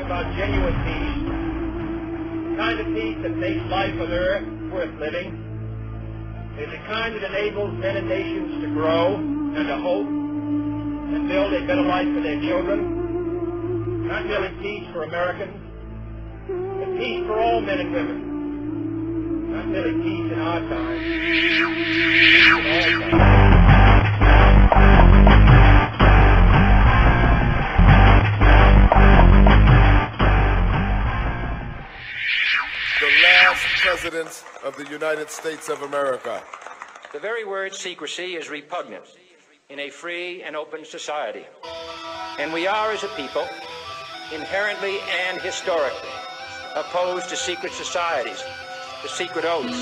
about genuine peace, the kind of peace that makes life on earth worth living, is the kind that enables men and nations to grow and to hope and build a better life for their children. Not merely peace for Americans, but peace for all men and women. Not merely peace in our time, peace in all times. Last president of the United States of America. The very word secrecy is repugnant in a free and open society. And we are, as a people, inherently and historically opposed to secret societies, to secret oaths,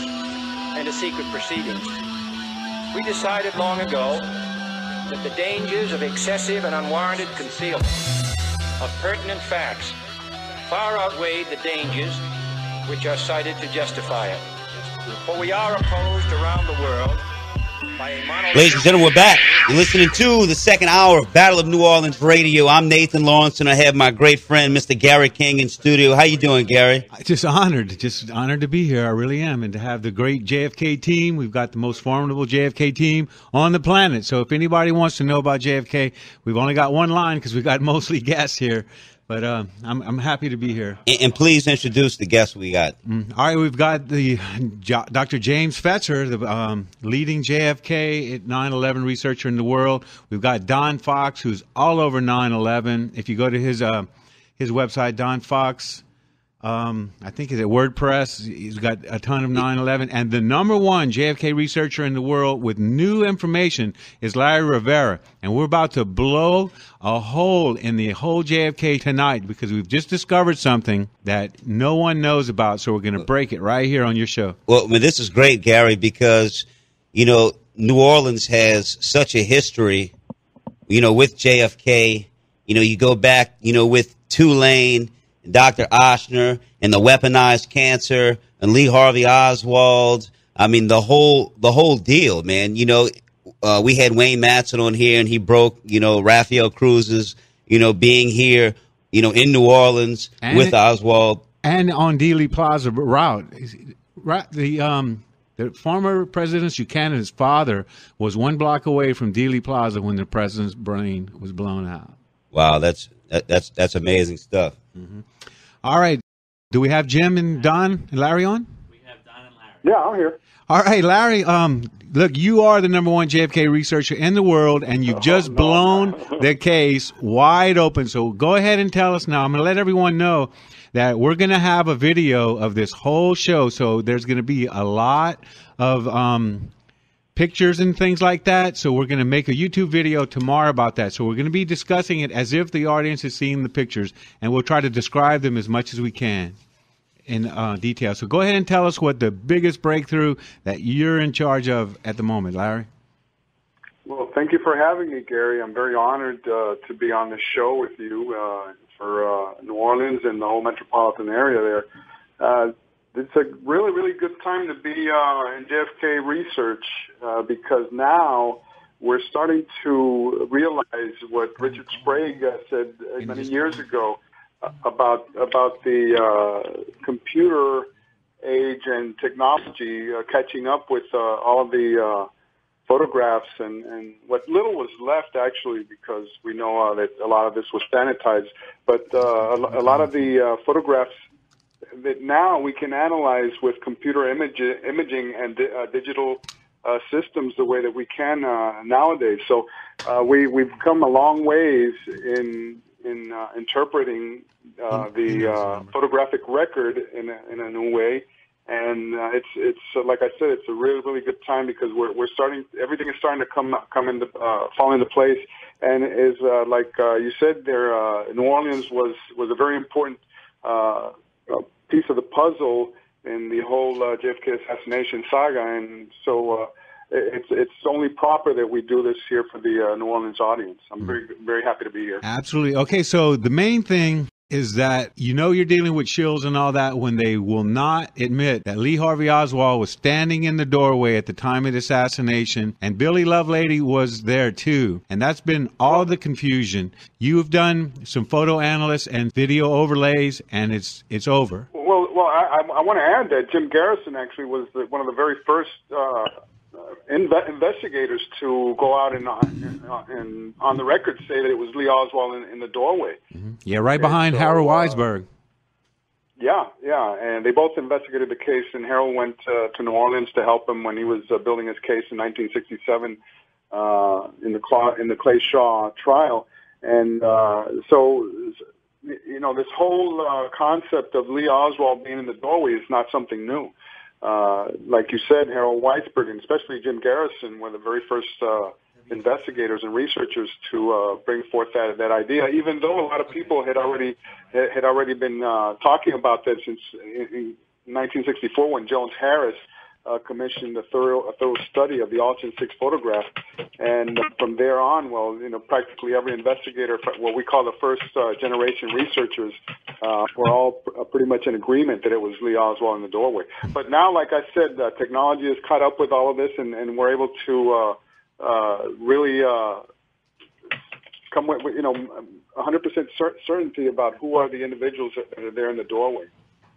and to secret proceedings. We decided long ago that the dangers of excessive and unwarranted concealment of pertinent facts far outweighed the dangers which are cited to justify it. For we are opposed around the world by a monolithic... Ladies and gentlemen, we're back. You're listening to the second hour of Battle of New Orleans Radio. I'm Nathan Lawrence, and I have my great friend, Mr. Gary King, in studio. How you doing, Gary? Just honored, just honored to be here. I really am, and to have the great JFK team. We've got the most formidable JFK team on the planet. So if anybody wants to know about JFK, we've only got one line because we've got mostly guests here. But uh, I'm I'm happy to be here. And, and please introduce the guests we got. Mm. All right, we've got the Jo- Dr. James Fetzer, the um, leading JFK 9/11 researcher in the world. We've got Don Fox, who's all over 9/11. If you go to his uh, his website, Don Fox, um, I think it's at WordPress. He's got a ton of 9/11, and the number one JFK researcher in the world with new information is Larry Rivera, and we're about to blow a hole in the whole JFK tonight because we've just discovered something that no one knows about. So we're going to break it right here on your show. Well, I mean, this is great, Gary, because you know New Orleans has such a history. You know, with JFK, you know, you go back, you know, with Tulane, Dr. Ochsner, and the weaponized cancer, and Lee Harvey Oswald. I mean, the whole the whole deal, man. You know, uh, we had Wayne Matson on here, and he broke, you know, Raphael Cruz's, you know, being here, you know, in New Orleans And with it- Oswald. and on Dealey Plaza route. Right, the um, the former President Buchanan's father was one block away from Dealey Plaza when the president's brain was blown out. Wow, that's that, that's that's amazing stuff. All right, do we have Jim and Don and Larry on? We have Don and Larry. Yeah, I'm here. All right, Larry. Um, look, you are the number one JFK researcher in the world, and you've just blown the case wide open. So go ahead and tell us now. I'm going to let everyone know that we're going to have a video of this whole show. So there's going to be a lot of um, pictures and things like that. So we're going to make a YouTube video tomorrow about that. So we're going to be discussing it as if the audience is seeing the pictures, and we'll try to describe them as much as we can in uh, detail. So go ahead and tell us what the biggest breakthrough that you're in charge of at the moment, Larry. Well, thank you for having me, Gary. I'm very honored uh, to be on this show with you uh, for uh, New Orleans and the whole metropolitan area there. It's a really, really good time to be uh, in JFK research uh, because now we're starting to realize what Richard Sprague uh, said uh, many years ago uh, about about the uh, computer age and technology uh, catching up with uh, all of the uh, photographs and, and what little was left actually because we know uh, that a lot of this was sanitized. But uh, a, a lot of the uh, photographs that now we can analyze with computer image, imaging and di- uh, digital uh, systems the way that we can uh, nowadays. So uh, we we've come a long ways in in uh, interpreting uh, the uh, photographic record in a, in a new way. And uh, it's it's uh, like I said, it's a really really good time because we're we're starting everything is starting to come come into uh, fall into place. And is uh, like uh, you said, there uh, New Orleans was was a very important uh, uh, piece of the puzzle in the whole uh, JFK assassination saga, and so uh, it's it's only proper that we do this here for the uh, New Orleans audience. I'm very very happy to be here. Absolutely. Okay, so the main thing is that you know you're dealing with shills and all that when they will not admit that Lee Harvey Oswald was standing in the doorway at the time of the assassination and Billy Lovelady was there too. And that's been all the confusion. You've done some photo analysts and video overlays and it's it's over. Well, well, I, I want to add that Jim Garrison actually was the, one of the very first uh, inve- investigators to go out and, uh, and on the record say that it was Lee Oswald in, in the doorway. Mm-hmm. Yeah, right behind so, Harold uh, Weisberg. Yeah, yeah, and they both investigated the case, and Harold went uh, to New Orleans to help him when he was uh, building his case in 1967 uh, in the Cla- in the Clay Shaw trial, and uh, so you know this whole uh, concept of Lee Oswald being in the doorway is not something new. Uh, like you said, Harold Weisberg and especially Jim Garrison were the very first uh, investigators and researchers to uh, bring forth that that idea. Even though a lot of people had already had already been uh, talking about that since in, in 1964 when Jones Harris uh, commissioned a thorough a thorough study of the Altgens Six photograph, and from there on, well, you know, practically every investigator, what we call the first uh, generation researchers, uh, were all pr- uh, pretty much in agreement that it was Lee Oswald in the doorway. But now, like I said, uh, technology has caught up with all of this, and, and we're able to uh, uh, really uh, come with, you know, 100% cer- certainty about who are the individuals that are there in the doorway.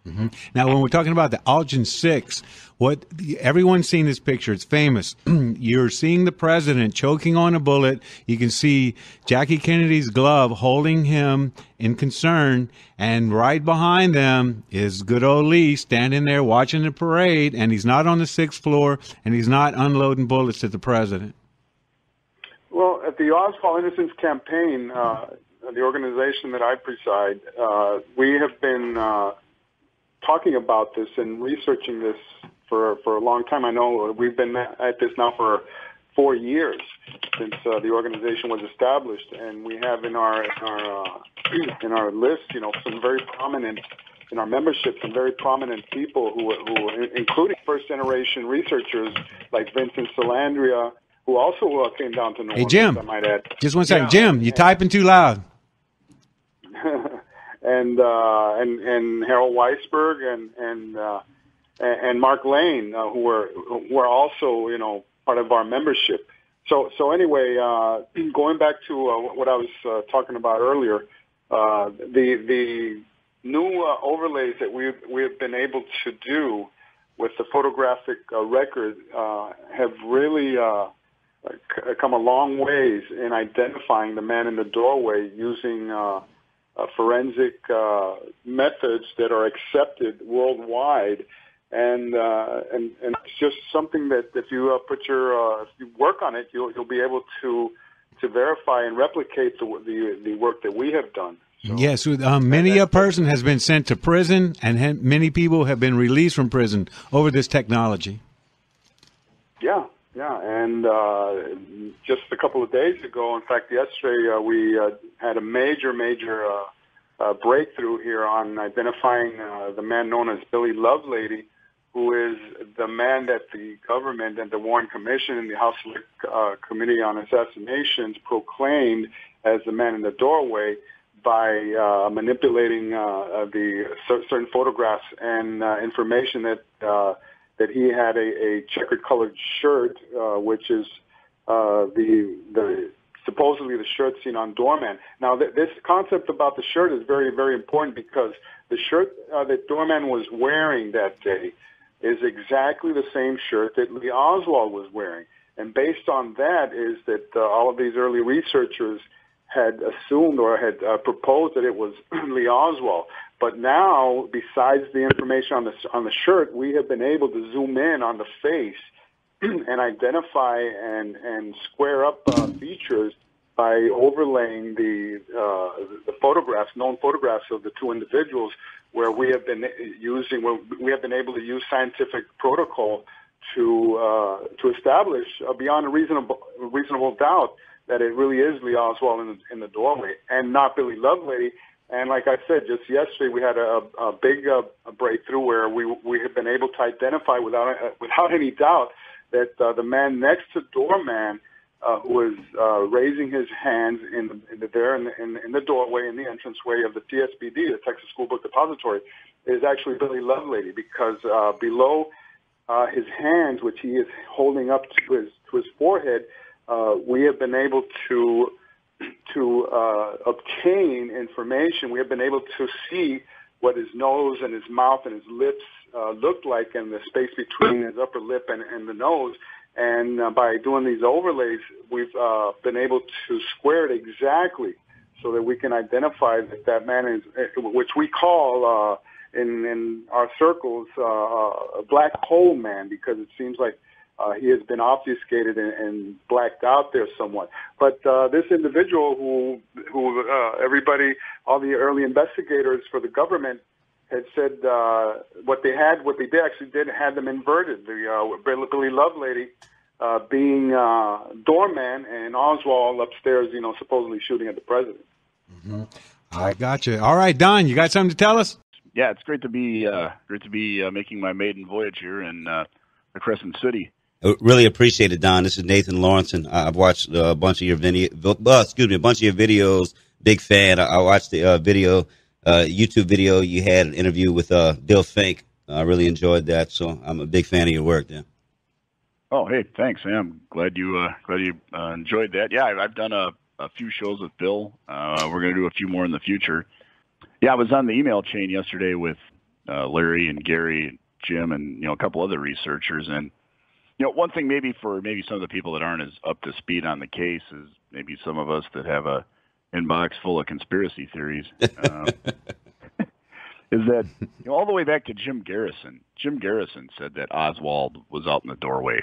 Mm-hmm. Now, when we're talking about the Altgens Six, what everyone's seen this picture. It's famous. You're seeing the president choking on a bullet. You can see Jackie Kennedy's glove holding him in concern, and right behind them is good old Lee standing there watching the parade. And he's not on the sixth floor, and he's not unloading bullets at the president. Well, at the Oswald Innocence Campaign, uh, the organization that I preside, uh, we have been uh, talking about this and researching this for for a long time. I know we've been at this now for four years since uh, the organization was established, and we have in our in our uh, in our list, you know, some very prominent in our membership, some very prominent people who who including first generation researchers like Vincent Salandria, who also uh, came down to New hey, Jim, I might add. Just one second, Yeah. Jim. You're typing too loud. and uh, and and Harold Weisberg and and uh, and Mark Lane, uh, who were were also you know part of our membership. So so anyway, uh, going back to uh, what I was uh, talking about earlier, uh, the the new uh, overlays that we we have been able to do with the photographic uh, record uh, have really uh, c- come a long ways in identifying the man in the doorway using uh, uh, forensic uh, methods that are accepted worldwide. And, uh, and and it's just something that if you uh, put your uh, if you work on it, you'll you'll be able to to verify and replicate the the, the work that we have done. Yes, um, many a person has been sent to prison, and ha- many people have been released from prison over this technology. Yeah, yeah, and uh, just a couple of days ago, in fact, yesterday uh, we uh, had a major, major uh, uh, breakthrough here on identifying uh, the man known as Billy Lovelady, who is the man that the government and the Warren Commission and the House uh, Committee on Assassinations proclaimed as the man in the doorway by uh, manipulating uh, the certain photographs and uh, information that uh, that he had a, a checkered colored shirt, uh, which is uh, the the supposedly the shirt seen on Doorman. Now, th- this concept about the shirt is very very important because the shirt uh, that Doorman was wearing that day is exactly the same shirt that Lee Oswald was wearing, and based on that is that uh, all of these early researchers had assumed or had uh, proposed that it was Lee Oswald. But now, besides the information on the on the shirt, we have been able to zoom in on the face and identify and and square up uh, features by overlaying the uh, the photographs, known photographs of the two individuals, where we have been using, where we have been able to use scientific protocol to uh, to establish uh, beyond a reasonable reasonable doubt that it really is Lee Oswald in the, in the doorway and not Billy Lovelady. And like I said, just yesterday we had a, a big uh, breakthrough where we we have been able to identify without uh, without any doubt that uh, the man next to Doorman uh, who was uh, raising his hands in, the, in the, there in the, in, in the doorway in the entranceway of the TSBD, the Texas School Book Depository, is actually Billy Lovelady because uh, below uh, his hands, which he is holding up to his to his forehead, uh, we have been able to to uh, obtain information. We have been able to see what his nose and his mouth and his lips uh, looked like, and the space between his upper lip and, and the nose. And uh, by doing these overlays, we've uh, been able to square it exactly so that we can identify that that man is, uh, which we call uh, in in our circles uh, a black hole man, because it seems like uh, he has been obfuscated and, and blacked out there somewhat. But uh, this individual, who who uh, everybody, all the early investigators for the government had said uh, what they had, what they did actually did had them inverted. The uh, Billy Lovelady uh, being uh, doorman and Oswald upstairs, you know, supposedly shooting at the president. Mm-hmm. I got you. All right, Don, you got something to tell us? Yeah, it's great to be uh, great to be uh, making my maiden voyage here in uh, the Crescent City. Really appreciate it, Don. This is Nathan Lawrence, and I've watched uh, a bunch of your video. Uh, excuse me, a bunch of your videos. Big fan. I, watched the uh, video, uh, YouTube video. You had an interview with uh, Bill Fink. I really enjoyed that, so I'm a big fan of your work. There. Oh, hey, thanks, man. I'm glad you uh, glad you enjoyed that. Yeah, I've done a, a few shows with Bill. We're going to do a few more in the future. Yeah, I was on the email chain yesterday with Larry and Gary, and Jim, and you know a couple other researchers. And you know, one thing maybe for maybe some of the people that aren't as up to speed on the case is maybe some of us that have a inbox full of conspiracy theories. Um, is that you know, all the way back to Jim Garrison? Jim Garrison said that Oswald was out in the doorway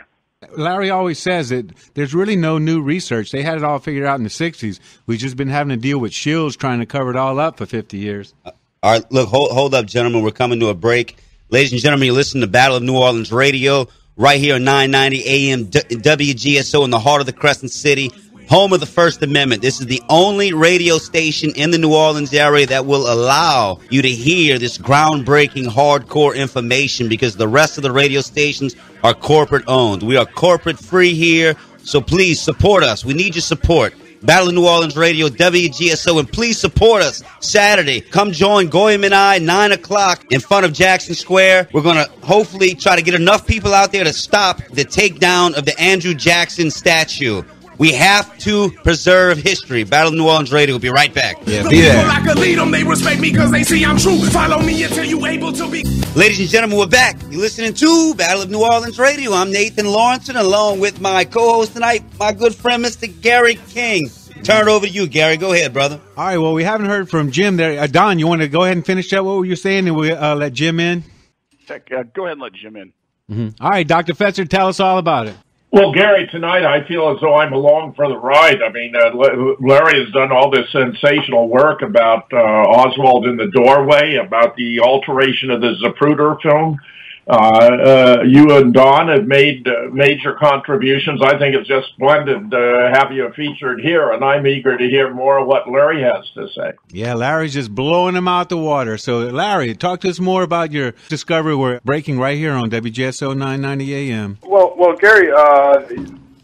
Larry always says that there's really no new research. They had it all figured out in the 60s. We've just been having to deal with Shields trying to cover it all up for 50 years. Uh, all right, look, hold, hold up, gentlemen. We're coming to a break. Ladies and gentlemen, you're listening to Battle of New Orleans Radio right here on 990 AM WGSO in the heart of the Crescent City home of the First Amendment. This is the only radio station in the New Orleans area that will allow you to hear this groundbreaking, hardcore information because the rest of the radio stations are corporate owned. We are corporate free here, so please support us. We need your support. Battle of New Orleans Radio, WGSO, and please support us Saturday. Come join Goyim and I, 9 o'clock in front of Jackson Square. We're going to hopefully try to get enough people out there to stop the takedown of the Andrew Jackson statue. We have to preserve history. Battle of New Orleans Radio will be right back. Yeah, be there. I can lead them, they respect me because they see I'm true. Follow me until you able to be. Ladies and gentlemen, we're back. You're listening to Battle of New Orleans Radio. I'm Nathan Lawrence, and along with my co-host tonight, my good friend, Mr. Gary King. Turn it over to you, Gary. Go ahead, brother. All right. Well, we haven't heard from Jim there. Uh, Don, you want to go ahead and finish up what were you saying, and we will uh, let Jim in? Heck, uh, go ahead and let Jim in. Mm-hmm. All right, Dr. Fetzer, tell us all about it. Well, Gary, tonight I feel as though I'm along for the ride. I mean, uh, Larry has done all this sensational work about uh, Oswald in the doorway, about the alteration of the Zapruder film. Uh, uh, you and Don have made uh, major contributions. I think it's just splendid to have you featured here, and I'm eager to hear more of what Larry has to say. Yeah, Larry's just blowing them out the water. So, Larry, talk to us more about your discovery. We're breaking right here on WGSO 990 AM. Well, well, Gary, uh,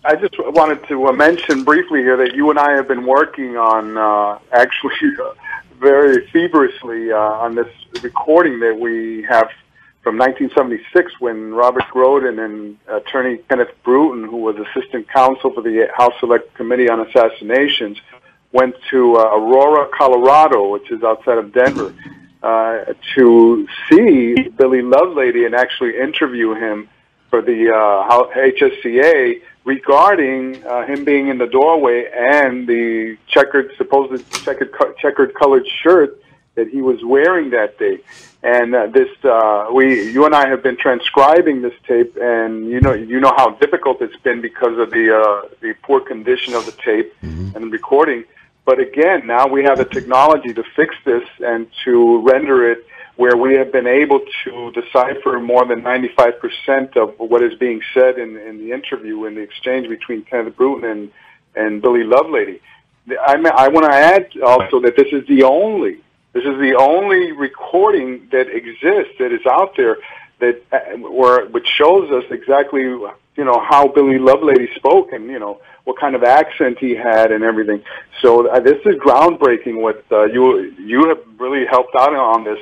I just wanted to uh, mention briefly here that you and I have been working on uh, actually very feverishly on this recording that we have from 1976 when Robert Groden and attorney Kenneth Brooten, who was assistant counsel for the House Select Committee on Assassinations, went to uh, Aurora, Colorado, which is outside of Denver, uh, to see Billy Lovelady and actually interview him for the uh, HSCA regarding uh, him being in the doorway and the checkered, supposed checkered, checkered colored shirt that he was wearing that day. And uh, this, uh, we, you and I have been transcribing this tape, and you know, you know how difficult it's been because of the uh, the poor condition of the tape mm-hmm. and the recording. But again, now we have the technology to fix this and to render it where we have been able to decipher more than 95% of what is being said in, in the interview, in the exchange between Kenneth Brooten and, and Billy Lovelady. I, I want to add also that this is the only this is the only recording that exists that is out there that uh, where which shows us exactly you know how Billy Lovelady spoke and you know what kind of accent he had and everything. So uh, this is groundbreaking. What uh, you you have really helped out on this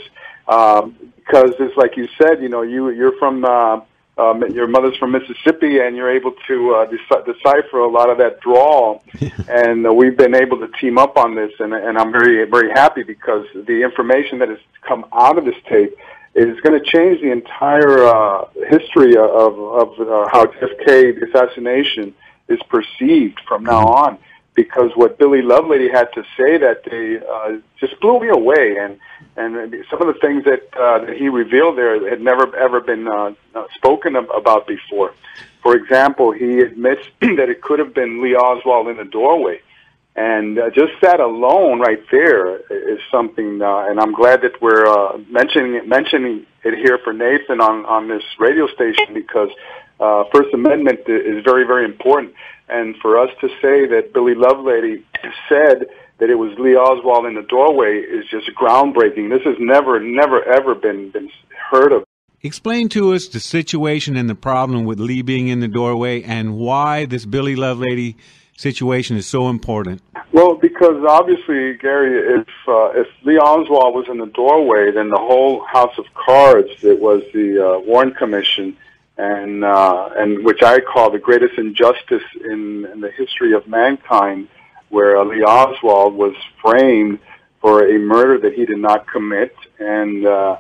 um, because it's like you said. You know, you you're from. Uh, um, your mother's from Mississippi, and you're able to uh, dec- decipher a lot of that drawl. and uh, we've been able to team up on this, and, and I'm very, very happy because the information that has come out of this tape is going to change the entire uh, history of, of uh, how JFK assassination is perceived from now on. Because what Billy Lovelady had to say that day uh, just blew me away, and and some of the things that uh, that he revealed there had never ever been uh, uh spoken about before. For example, he admits that it could have been Lee Oswald in the doorway, and uh, just that alone, right there, is something. Uh, and I'm glad that we're uh, mentioning it, mentioning it here for Nathan on on this radio station because uh, First Amendment is very very important. And for us to say that Billy Lovelady said that it was Lee Oswald in the doorway is just groundbreaking. This has never, never, ever been, been heard of. Explain to us the situation and the problem with Lee being in the doorway and why this Billy Lovelady situation is so important. Well, because obviously, Gary, if uh, if Lee Oswald was in the doorway, then the whole house of cards that was the uh, Warren Commission, and uh, and which I call the greatest injustice in, in the history of mankind, where Lee Oswald was framed for a murder that he did not commit, and uh,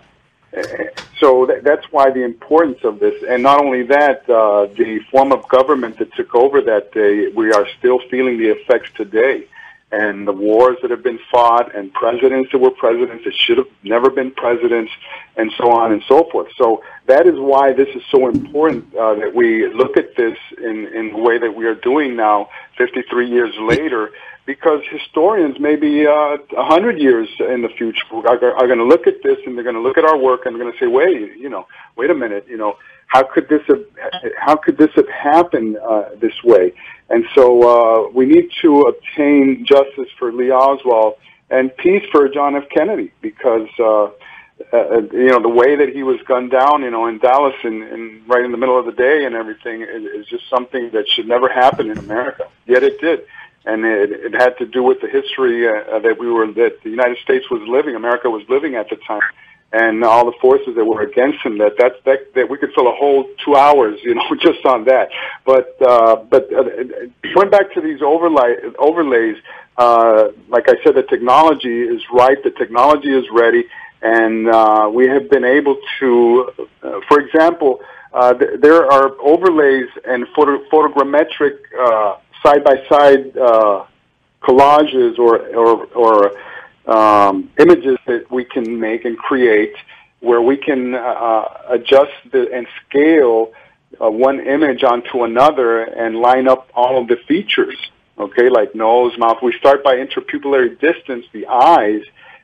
so th- that's why the importance of this. And not only that, uh, the form of government that took over that day, we are still feeling the effects today and the wars that have been fought and presidents that were presidents that should have never been presidents and so on and so forth. So that is why this is so important uh, that we look at this in, in the way that we are doing now, 53 years later, because historians maybe uh, a uh, hundred years in the future are, are going to look at this and they're going to look at our work and they're going to say, wait, you know, wait a minute, you know, how could this have, how could this have happened uh, this way? And so uh, we need to obtain justice for Lee Oswald and peace for John F. Kennedy because uh, uh, you know the way that he was gunned down, you know, in Dallas and, and right in the middle of the day and everything is, is just something that should never happen in America. Yet it did, and it, it had to do with the history uh, that we were that the United States was living, America was living at the time and all the forces that were against him. That that's that, that we could fill a whole two hours, you know, just on that. But uh, but uh, going back to these overlay overlays, uh, like I said, the technology is right. The technology is ready, and uh, we have been able to, uh, for example. Uh, th- there are overlays and photo- photogrammetric side by side collages or or, or um, images that we can make and create where we can uh, adjust the, and scale uh, one image onto another and line up all of the features. Okay, like nose, mouth. We start by interpupillary distance, the eyes,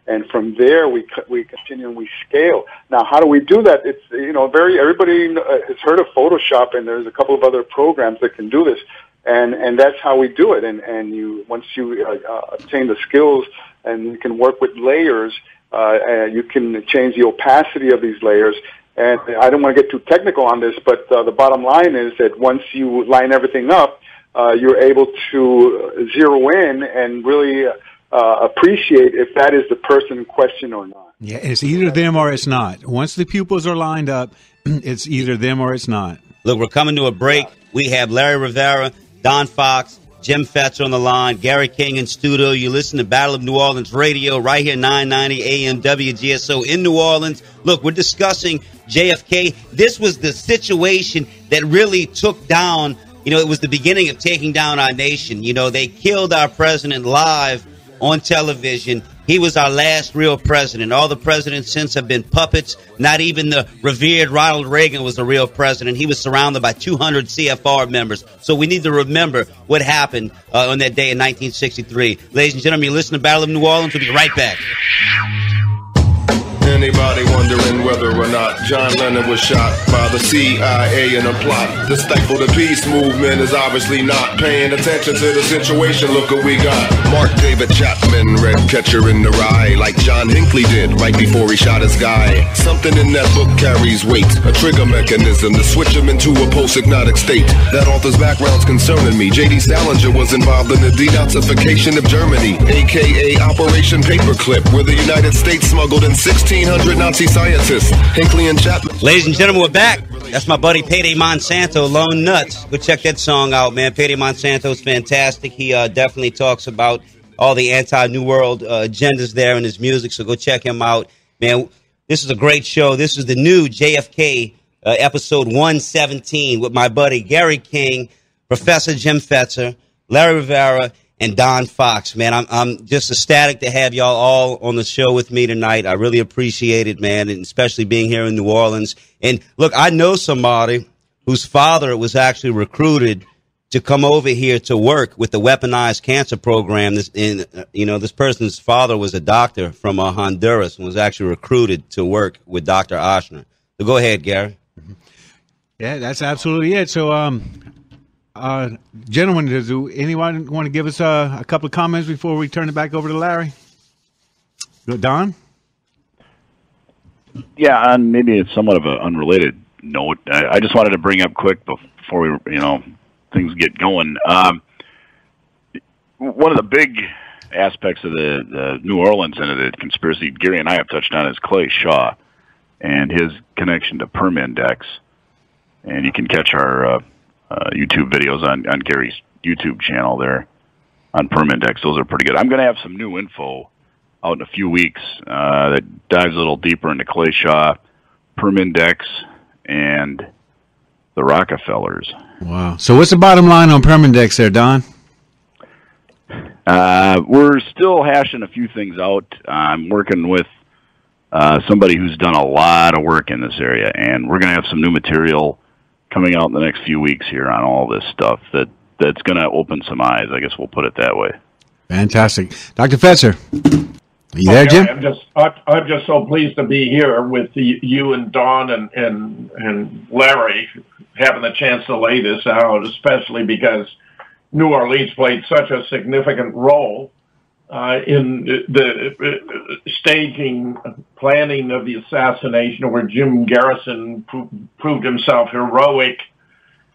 and from there we we continue and we scale. Now, how do we do that? It's you know very everybody uh, has heard of Photoshop, and there's a couple of other programs that can do this, and and that's how we do it. And and you once you uh, uh, obtain the skills and you can work with layers. Uh, and you can change the opacity of these layers. And I don't want to get too technical on this, but uh, the bottom line is that once you line everything up, uh, you're able to zero in and really uh, appreciate if that is the person in question or not. Yeah, it's either them or it's not. Once the pupils are lined up, it's either them or it's not. Look, we're coming to a break. We have Larry Rivera, Don Fox, Jim Fetzer on the line, Gary King in studio. You listen to Battle of New Orleans Radio right here, 990 AM WGSO in New Orleans. Look, we're discussing JFK. This was the situation that really took down, you know, it was the beginning of taking down our nation. You know, they killed our president live on television. He was our last real president. All the presidents since have been puppets. Not even the revered Ronald Reagan was a real president. He was surrounded by 200 CFR members. So we need to remember what happened uh, on that day in 1963. Ladies and gentlemen, you listen to Battle of New Orleans. We'll be right back. Anybody wondering whether or not John Lennon was shot by the CIA in a plot to stifle the peace movement is obviously not paying attention to the situation. Look what we got. Mark David Chapman, red catcher in the rye, like John Hinckley did right before he shot his guy. Something in that book carries weight, a trigger mechanism to switch him into a post-hypnotic state. That author's background's concerning me. J.D. Salinger was involved in the denazification of Germany, aka Operation Paperclip, where the United States smuggled in 1,600 Nazi scientists. Hinckley and Chapman. Ladies and gentlemen, we're back. That's my buddy Payday Monsanto, Lone Nuts. Go check that song out, man. Payday Monsanto is fantastic. He uh, definitely talks about all the anti-New World uh, agendas there in his music, so go check him out, man. This is a great show. This is the new JFK uh, episode 117 with my buddy Gary King, Professor Jim Fetzer, Larry Rivera, and Don Fox. Man, I'm I'm just ecstatic to have y'all all on the show with me tonight. I really appreciate it, man, and especially being here in New Orleans. And look, I know somebody whose father was actually recruited to come over here to work with the weaponized cancer program. This, in, uh, you know, this person's father was a doctor from uh, Honduras and was actually recruited to work with Dr. Ochsner. So go ahead, Gary. Yeah, that's absolutely it. So, um, uh, gentlemen, does anyone want to give us uh, a couple of comments before we turn it back over to Larry? Don? Yeah, on maybe it's somewhat of an unrelated note. I, I just wanted to bring up quick before we, you know, things get going. Um, one of the big aspects of the, the New Orleans end of the conspiracy Gary and I have touched on is Clay Shaw and his connection to Permindex. And you can catch our uh, uh, YouTube videos on, on Gary's YouTube channel there on Permindex. Those are pretty good. I'm going to have some new info out in a few weeks uh, that dives a little deeper into Clay Shaw, Permindex, and the Rockefellers. Wow. So what's the bottom line on Permindex there, Don? Uh, we're still hashing a few things out. I'm working with uh, somebody who's done a lot of work in this area, and we're going to have some new material coming out in the next few weeks here on all this stuff that that's going to open some eyes. I guess we'll put it that way. Fantastic, Dr. Fetzer. Are you there, Jim? I'm just I'm just so pleased to be here with the, you and Don and, and and Larry having the chance to lay this out, especially because New Orleans played such a significant role uh, in the, the staging, planning of the assassination, where Jim Garrison pro- proved himself heroic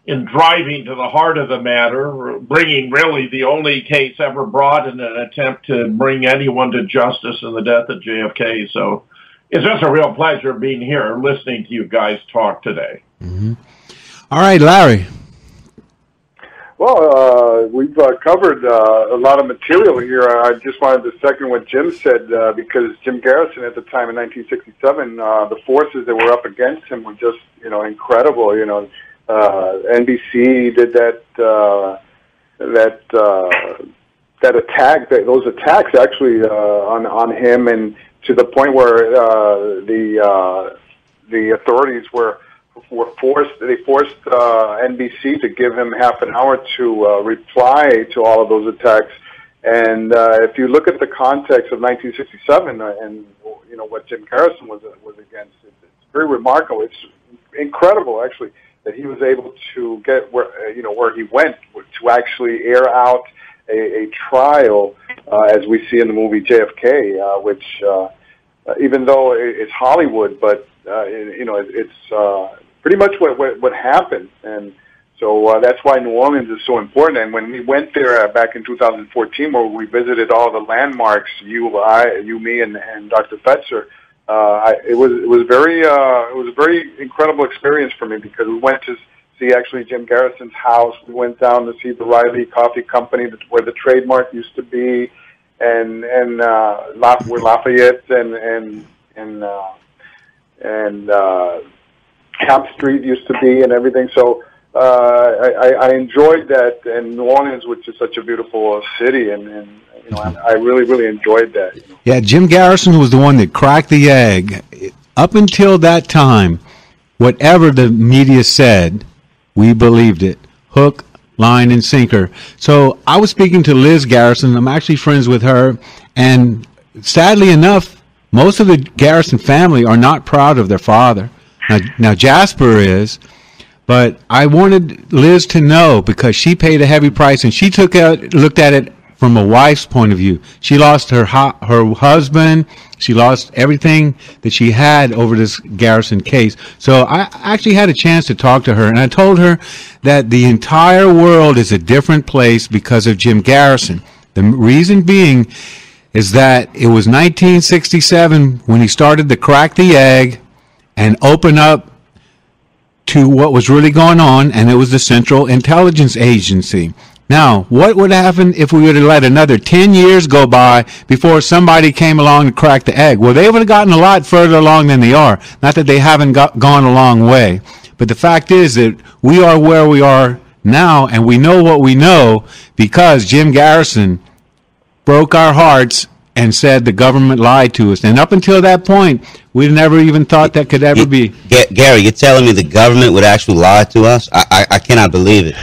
in driving to the heart of the matter, bringing really the only case ever brought in an attempt to bring anyone to justice in the death of JFK. So it's just a real pleasure being here listening to you guys talk today. Mm-hmm. All right, Larry. Well, uh, we've uh, covered uh, a lot of material here. I just wanted to second what Jim said uh, because Jim Garrison at the time in 1967, uh, the forces that were up against him were just, you know, incredible. You know, uh, NBC did that uh, that uh, that attack, that, those attacks actually uh, on on him, and to the point where uh, the uh, the authorities were were forced they forced uh, NBC to give him half an hour to uh, reply to all of those attacks. And uh, if you look at the context of 1967 uh, and you know what Jim Garrison was was against, it's very remarkable. It's incredible, actually, that he was able to get where uh, you know where he went to actually air out a, a trial, uh, as we see in the movie JFK, uh, which uh, uh, even though it's Hollywood, but uh, you know, it's uh, pretty much what, what what happened, and so uh, that's why New Orleans is so important. And when we went there uh, back in 2014, where we visited all the landmarks, you, I, you, me, and, and Dr. Fetzer, uh, I, it was it was very uh, it was a very incredible experience for me because we went to see actually Jim Garrison's house. We went down to see the Reily Coffee Company, where the trademark used to be, and and uh, where Lafayette and and and uh, and uh, Camp Street used to be and everything. So uh, I, I enjoyed that, and New Orleans, which is such a beautiful city, and, and you know, I, I really, really enjoyed that. Yeah, Jim Garrison was the one that cracked the egg. Up until that time, whatever the media said, we believed it. Hook, line, and sinker. So I was speaking to Liz Garrison. I'm actually friends with her, and sadly enough, most of the Garrison family are not proud of their father. Now, now Jasper is, but I wanted Liz to know because she paid a heavy price and she took out, looked at it from a wife's point of view. She lost her her husband. She lost everything that she had over this Garrison case. So I actually had a chance to talk to her, and I told her that the entire world is a different place because of Jim Garrison. The reason being is that it was 1967 when he started to crack the egg and open up to what was really going on, and it was the Central Intelligence Agency. Now, what would happen if we would have let another 10 years go by before somebody came along and cracked the egg? Well, they would have gotten a lot further along than they are. Not that they haven't got, gone a long way. But the fact is that we are where we are now, and we know what we know because Jim Garrison broke our hearts and said the government lied to us. And up until that point, we never even thought that could ever be. Gary, you're telling me the government would actually lie to us? I, I, I cannot believe it.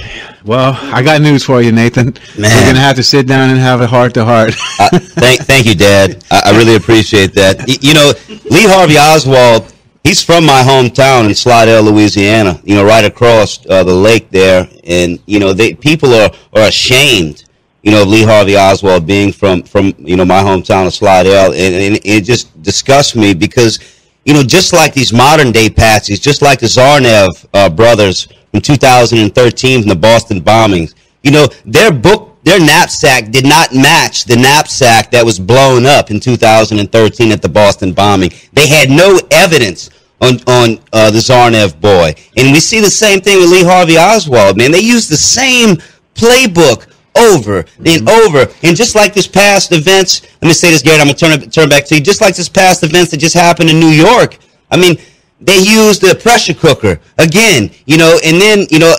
Well, I got news for you, Nathan. Man. We're gonna have to sit down and have a heart to heart. Thank, thank you, Dad. I, I really appreciate that. You know, Lee Harvey Oswald. He's from my hometown in Slidell, Louisiana. You know, right across uh, the lake there, and you know, they people are are ashamed you know, Lee Harvey Oswald being from, from you know, my hometown of Slidell. And, and it just disgusts me because, you know, just like these modern day patsies, just like the Tsarnaev uh, brothers from 2013 from the Boston bombings, you know, their book, their knapsack did not match the knapsack that was blown up in 2013 at the Boston bombing. They had no evidence on on uh, the Tsarnaev boy, and we see the same thing with Lee Harvey Oswald. Man, they use the same playbook over and mm-hmm. over. And just like this past events, let me say this, Garrett, I'm going to turn, turn back to you. Just like this past events that just happened in New York, I mean, they used the pressure cooker again, you know, and then, you know,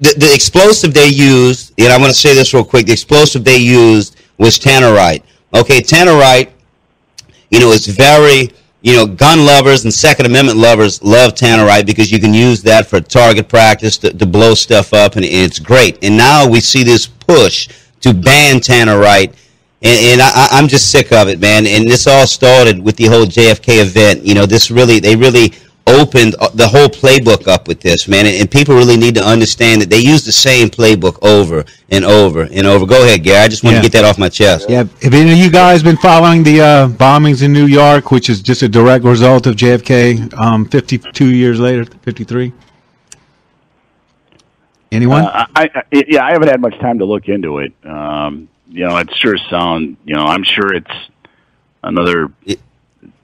the, the explosive they used, and I want to say this real quick, the explosive they used was tannerite. Okay, tannerite, you know, it's very you know, gun lovers and Second Amendment lovers love Tannerite because you can use that for target practice to, to blow stuff up, and it's great. And now we see this push to ban Tannerite, and, and I, I'm just sick of it, man. And this all started with the whole JFK event. You know, this really, they really opened uh, the whole playbook up with this, man. And, people really need to understand that they use the same playbook over and over and over. Go ahead, Gary. I just want yeah. to get that off my chest. Yeah. Have any of you guys been following the uh, bombings in New York, which is just a direct result of JFK um, 52 years later, 53? Anyone? Uh, I, I, yeah, I haven't had much time to look into it. Um, you know, it sure sound. You know, I'm sure it's another. It,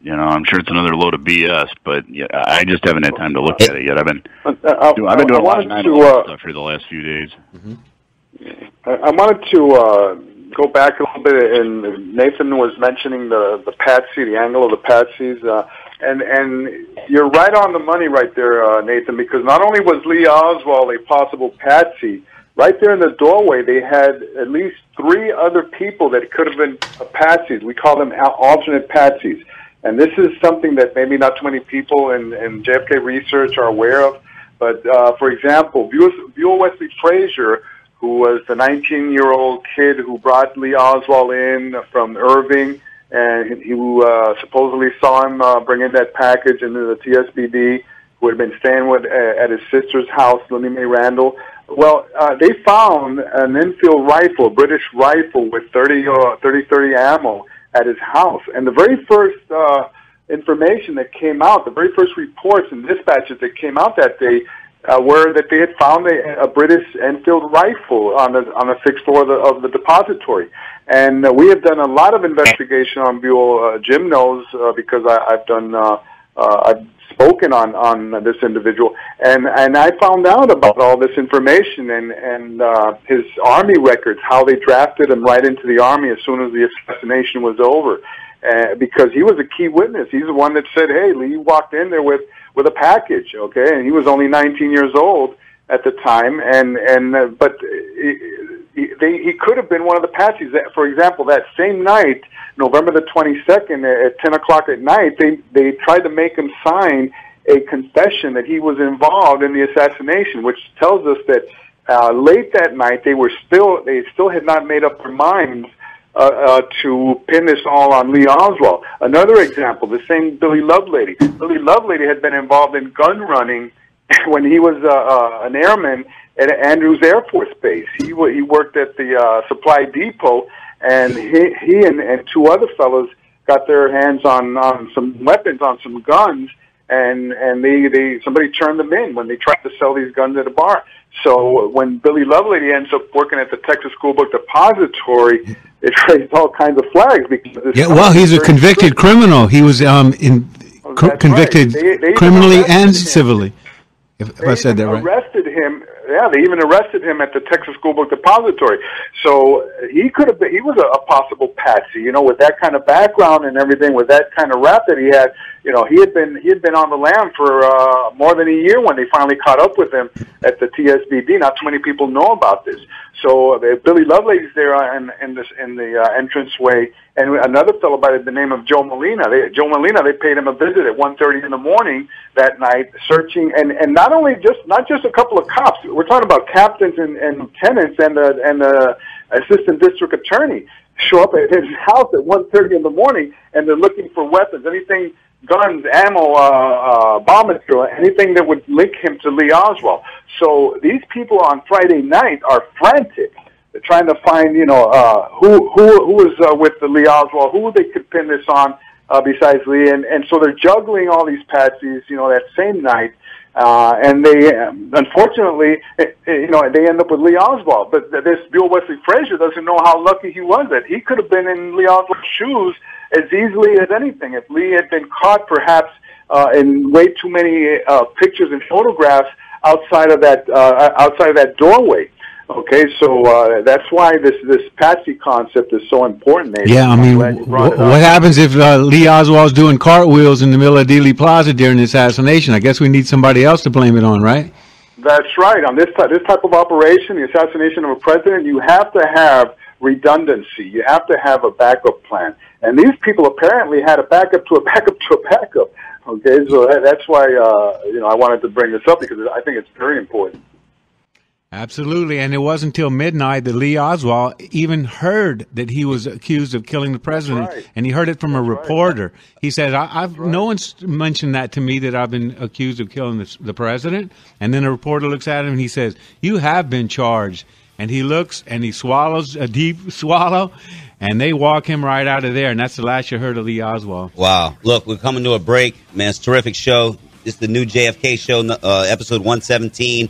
you know, I'm sure it's another load of BS, but yeah, I just haven't had time to look at it yet. I've been, uh, uh doing, I've been doing a lot of uh, stuff here the last few days. Mm-hmm. I wanted to uh, go back a little bit, and Nathan was mentioning the the patsy, the angle of the patsies, uh, and and you're right on the money right there, uh, Nathan, because not only was Lee Oswald a possible patsy, right there in the doorway, they had at least three other people that could have been patsies. We call them alternate patsies. And this is something that maybe not too many people in, in JFK research are aware of. But uh, for example, Buell Wesley Frazier, who was the 19-year-old kid who brought Lee Oswald in from Irving, and he uh, supposedly saw him uh, bring in that package into the TSBD, who had been staying with uh, at his sister's house, Linnie Mae Randle. Well, uh, they found an Enfield rifle, British rifle with 30 uh, 30 30 ammo at his house. And the very first uh, information that came out, the very first reports and dispatches that came out that day, uh, were that they had found a, a British Enfield rifle on the on the sixth floor of the, of the depository. And uh, we have done a lot of investigation on Buell. Uh, Jim knows uh, because I, I've done. Uh, uh, I've spoken on on this individual, and and I found out about all this information and and uh, his army records, how they drafted him right into the army as soon as the assassination was over, uh, because he was a key witness. He's the one that said, "Hey, Lee walked in there with with a package," okay, and he was only 19 years old at the time, and and uh, but. He, they, he could have been one of the patsies. For example, that same night, November the 22nd at 10 o'clock at night, they, they tried to make him sign a confession that he was involved in the assassination, which tells us that uh, late that night they were still they still had not made up their minds uh, uh, to pin this all on Lee Oswald. Another example, the same Billy Lovelady. Billy Lovelady had been involved in gun running when he was uh, uh, an airman at Andrews Air Force Base. He he worked at the uh, supply depot, and he he and, and two other fellows got their hands on on some weapons, on some guns, and and they they somebody turned them in when they tried to sell these guns at a bar. So when Billy Lovelady ends up working at the Texas School Book Depository, it raised all kinds of flags because Yeah, well, he's a convicted criminal. He was um, in Oh, convicted right. They- they criminally and civilly. If, if I said that right. Arrested him. Yeah, they even arrested him at the Texas School Book Depository. So uh, he could have been. He was a, a possible patsy, you know, with that kind of background and everything, with that kind of rap that he had. You know, he had been he had been on the lam for uh, more than a year when they finally caught up with him at the TSBD. Not too many people know about this. So uh, Billy Lovelady's there uh, in, in this in the uh, entranceway, and another fellow by the name of Joe Molina. They, Joe Molina, they paid him a visit at one thirty in the morning that night, searching, and and not only just not just a couple of cops. We're talking about captains and, and lieutenants and the and the assistant district attorney show up at his house at one thirty in the morning, and they're looking for weapons, anything. Guns, ammo, uh, uh, bomb material, anything that would link him to Lee Oswald. So these people on Friday night are frantic. They're trying to find, you know, uh, who who who was uh, with the Lee Oswald, who they could pin this on uh, besides Lee, and and so they're juggling all these patsies, you know, that same night. Uh, and they, um, unfortunately, it, it, you know, they end up with Lee Oswald. But this Buell Wesley Frazier doesn't know how lucky he was that he could have been in Lee Oswald's shoes as easily as anything. If Lee had been caught, perhaps uh, in way too many uh, pictures and photographs outside of that uh, outside of that doorway. Okay, so uh, that's why this this patsy concept is so important. Nathan. Yeah, I mean, glad you brought wh- what happens if uh, Lee Oswald's doing cartwheels in the middle of Dealey Plaza during the assassination? I guess we need somebody else to blame it on, right? That's right. On this type, this type of operation, the assassination of a president, you have to have redundancy. You have to have a backup plan. And these people apparently had a backup to a backup to a backup. Okay, so that's why uh, you know I wanted to bring this up because I think it's very important. Absolutely, and it wasn't until midnight that Lee Oswald even heard that he was accused of killing the president, right. and he heard it from a reporter. He said, I, "I've no one's mentioned that to me that I've been accused of killing the, the president." And then a reporter looks at him and he says, "You have been charged." And he looks and he swallows a deep swallow, and they walk him right out of there. And that's the last you heard of Lee Oswald. Wow. Look, we're coming to a break, man. It's a terrific show. It's the new JFK show, uh, episode 117,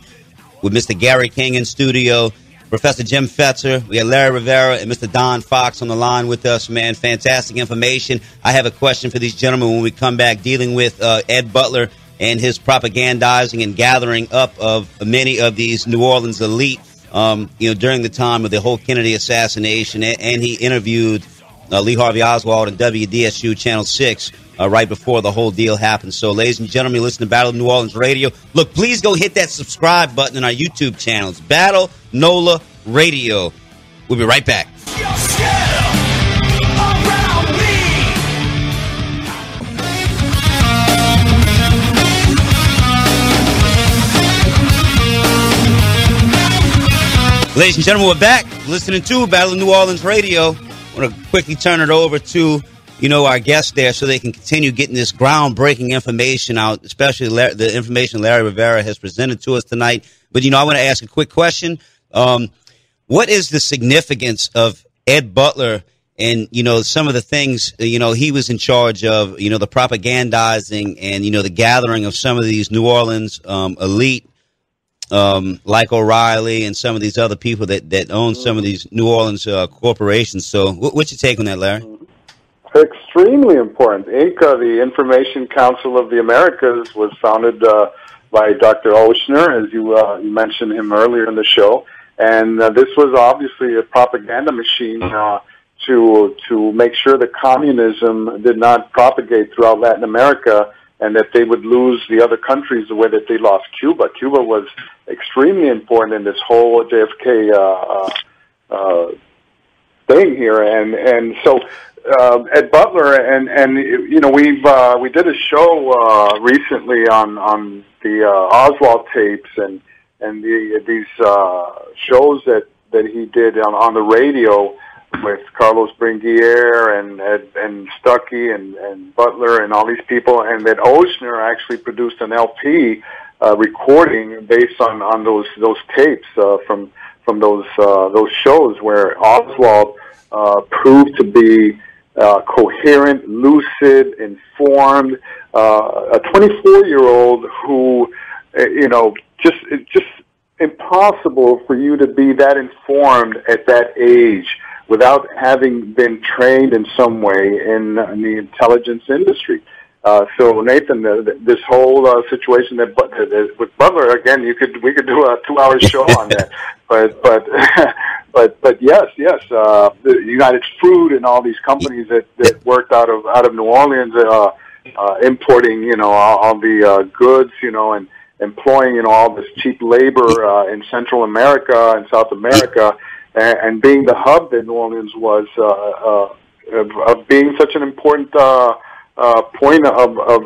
with Mr. Gary King in studio, Professor Jim Fetzer. We got Larry Rivera and Mr. Don Fox on the line with us, man. Fantastic information. I have a question for these gentlemen when we come back, dealing with uh, Ed Butler and his propagandizing and gathering up of many of these New Orleans elite. Um, you know, during the time of the whole Kennedy assassination, and, he interviewed uh, Lee Harvey Oswald on WDSU Channel 6 uh, right before the whole deal happened. So, ladies and gentlemen, listen to Battle of New Orleans Radio. Look, please go hit that subscribe button on our YouTube channels, Battle NOLA Radio. We'll be right back. Ladies and gentlemen, we're back listening to Battle of New Orleans Radio. I want to quickly turn it over to you know our guests there so they can continue getting this groundbreaking information out, especially La- the information Larry Rivera has presented to us tonight. But you know, I want to ask a quick question: um, What is the significance of Ed Butler? And you know some of the things you know he was in charge of. You know the propagandizing and you know the gathering of some of these New Orleans um, elite um, like O'Reilly and some of these other people that, that own some of these New Orleans uh, corporations. So, what, what's your take on that, Larry? Extremely important. INCA, the Information Council of the Americas, was founded uh, by Dr. Ochsner, as you, uh, you mentioned him earlier in the show, and uh, this was obviously a propaganda machine uh, to to make sure that communism did not propagate throughout Latin America. And that they would lose the other countries the way that they lost Cuba. Cuba was extremely important in this whole JFK uh, uh, thing here, and and so uh, Ed Butler and and you know we've uh, we did a show uh, recently on on the uh, Oswald tapes and and the these uh, shows that that he did on, on the radio with Carlos Bringuier and and, and Stuckey and, and Butler and all these people, and that Ochsner actually produced an LP uh, recording based on, on those those tapes uh, from from those uh, those shows where Oswald uh, proved to be uh, coherent, lucid, informed, uh, a 24 year old who, uh, you know, just it's just impossible for you to be that informed at that age without having been trained in some way in, in the intelligence industry. Uh, so Nathan, the, this whole uh, situation that, that with Butler again, you could we could do a two-hour show on that. But but but but yes, yes, uh, the United Fruit and all these companies that, that worked out of out of New Orleans, uh, uh, importing you know all, all the uh, goods, you know, and employing you know all this cheap labor uh, in Central America and South America, and, and being the hub that New Orleans was uh, uh, of, of being such an important. Uh, uh, point of of,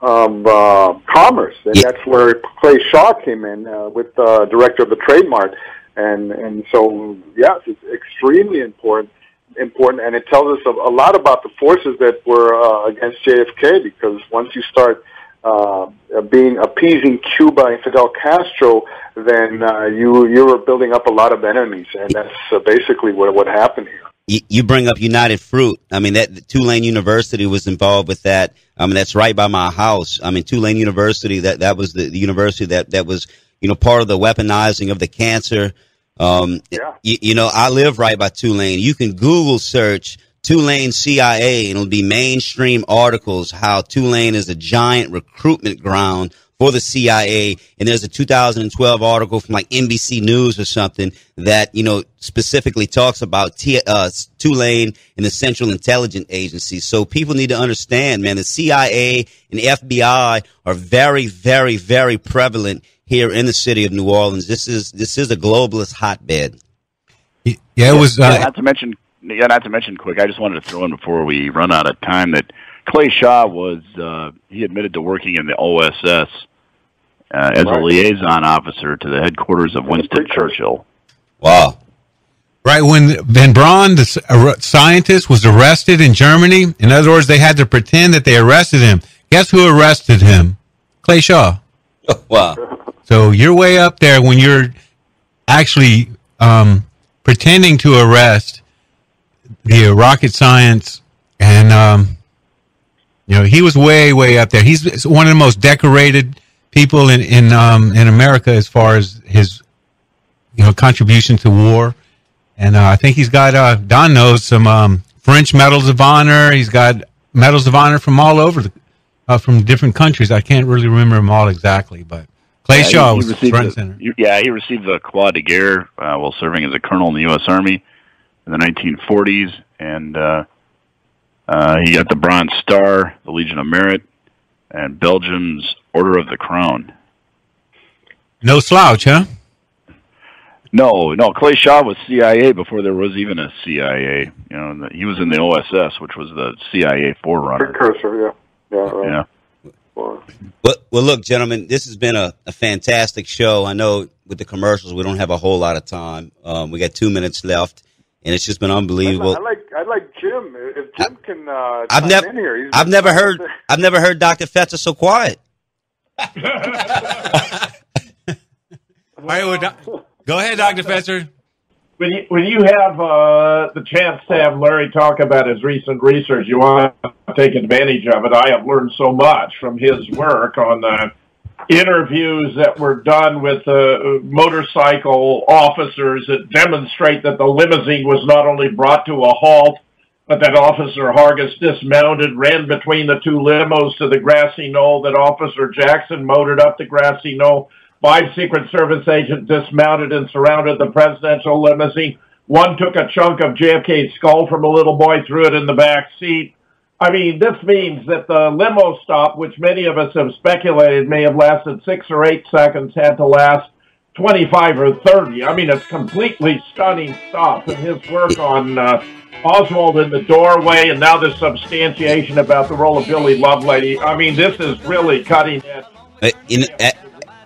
of uh, commerce, and Yeah. that's where Clay Shaw came in uh, with uh, director of the Trade Mart, and and so yes, it's extremely important important, and it tells us a, a lot about the forces that were uh, against JFK because once you start uh, being appeasing Cuba and Fidel Castro, then uh, you you were building up a lot of enemies, and that's uh, basically what what happened here. You, you bring up United Fruit. I mean, that Tulane University was involved with that. I mean, that's right by my house. I mean, Tulane University, that, that was the, the university that, that was, you know, part of the weaponizing of the cancer. Um, Yeah. you, you know, I live right by Tulane. You can Google search Tulane CIA and it'll be mainstream articles how Tulane is a giant recruitment ground for the CIA. And there's a 2012 article from like NBC News or something that, you know, specifically talks about T- uh, Tulane and the Central Intelligence Agency. So people need to understand, man, the CIA and FBI are very, very, very prevalent here in the city of New Orleans. This is, this is a globalist hotbed. Yeah, it was. Yeah, Uh, not to mention, yeah, not to mention, quick. I just wanted to throw in before we run out of time that Clay Shaw was uh, he admitted to working in the OSS uh, as a liaison officer to the headquarters of Winston. Churchill. Wow. Right when Von Braun, the scientist, was arrested in Germany. In other words, they had to pretend that they arrested him. Guess who arrested him? Clay Shaw. Wow. So you're way up there when you're actually um, pretending to arrest the rocket science, and um, you know he was way, way up there. He's one of the most decorated people in in um, in America as far as his you know contribution to war. And uh, I think he's got uh, Don knows some um, French medals of honor. He's got medals of honor from all over the uh, from different countries. I can't really remember them all exactly, but Clay Yeah, Shaw he was received front the- center. Yeah, he received the Croix de Guerre uh, while serving as a colonel in the U.S. Army in the 1940s, and uh, uh, he got the Bronze Star, the Legion of Merit, and Belgium's Order of the Crown. No slouch, huh? No, no, Clay Shaw was CIA before there was even a CIA. You know, he was in the OSS, which was the CIA forerunner. Precursor, yeah, yeah, right. Yeah. Well, Well, well, look, gentlemen, this has been a, a fantastic show. I know with the commercials, we don't have a whole lot of time. Um, we got two minutes left, and it's just been unbelievable. I I like Jim. If Jim can uh, I've chime never, in here, he's I've never heard, I've never heard Dr. Fetzer so quiet. All right, well, doc- go ahead, Doctor Fetzer. When you, when you have uh, the chance to have Larry talk about his recent research, you want to take advantage of it. I have learned so much from his work on uh, interviews that were done with uh, motorcycle officers that demonstrate that the limousine was not only brought to a halt, but that Officer Hargis dismounted, ran between the two limos to the grassy knoll, that Officer Jackson motored up the grassy knoll. Five Secret Service agents dismounted and surrounded the presidential limousine. One took a chunk of JFK's skull from a little boy, threw it in the back seat. I mean, this means that the limo stop, which many of us have speculated may have lasted six or eight seconds, had to last 25 or 30. I mean, it's completely stunning stuff. And his work on uh, Oswald in the doorway, and now this substantiation about the role of Billy Lovelady. I mean, this is really cutting edge. Uh, a,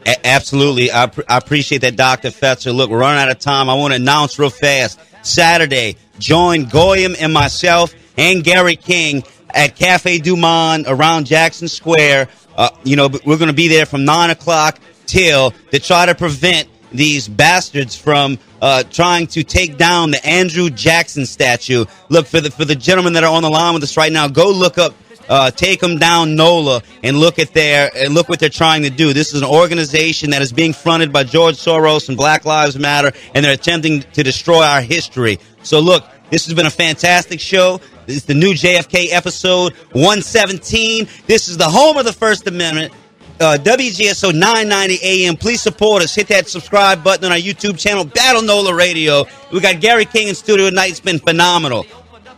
a, absolutely. I, pr- I appreciate that, Dr. Fetzer. Look, we're running out of time. I want to announce real fast. Saturday, join Goyam and myself and Gary King at Cafe Du Monde around Jackson Square. Uh, you know, we're going to be there from 9 o'clock till to try to prevent these bastards from uh, trying to take down the Andrew Jackson statue. Look for the for the gentlemen that are on the line with us right now. Go look up. Uh, take them down NOLA and look at their and look what they're trying to do. This is an organization that is being fronted by George Soros and Black Lives Matter, and they're attempting to destroy our history. So look, this has been a fantastic show. This is the new JFK episode 117. This is the home of the First Amendment uh, WGSO 990 AM. Please support us. Hit that subscribe button on our YouTube channel, Battle Nola Radio. We got Gary King in studio tonight. It's been phenomenal.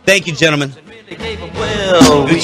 Thank you, gentlemen. Well, we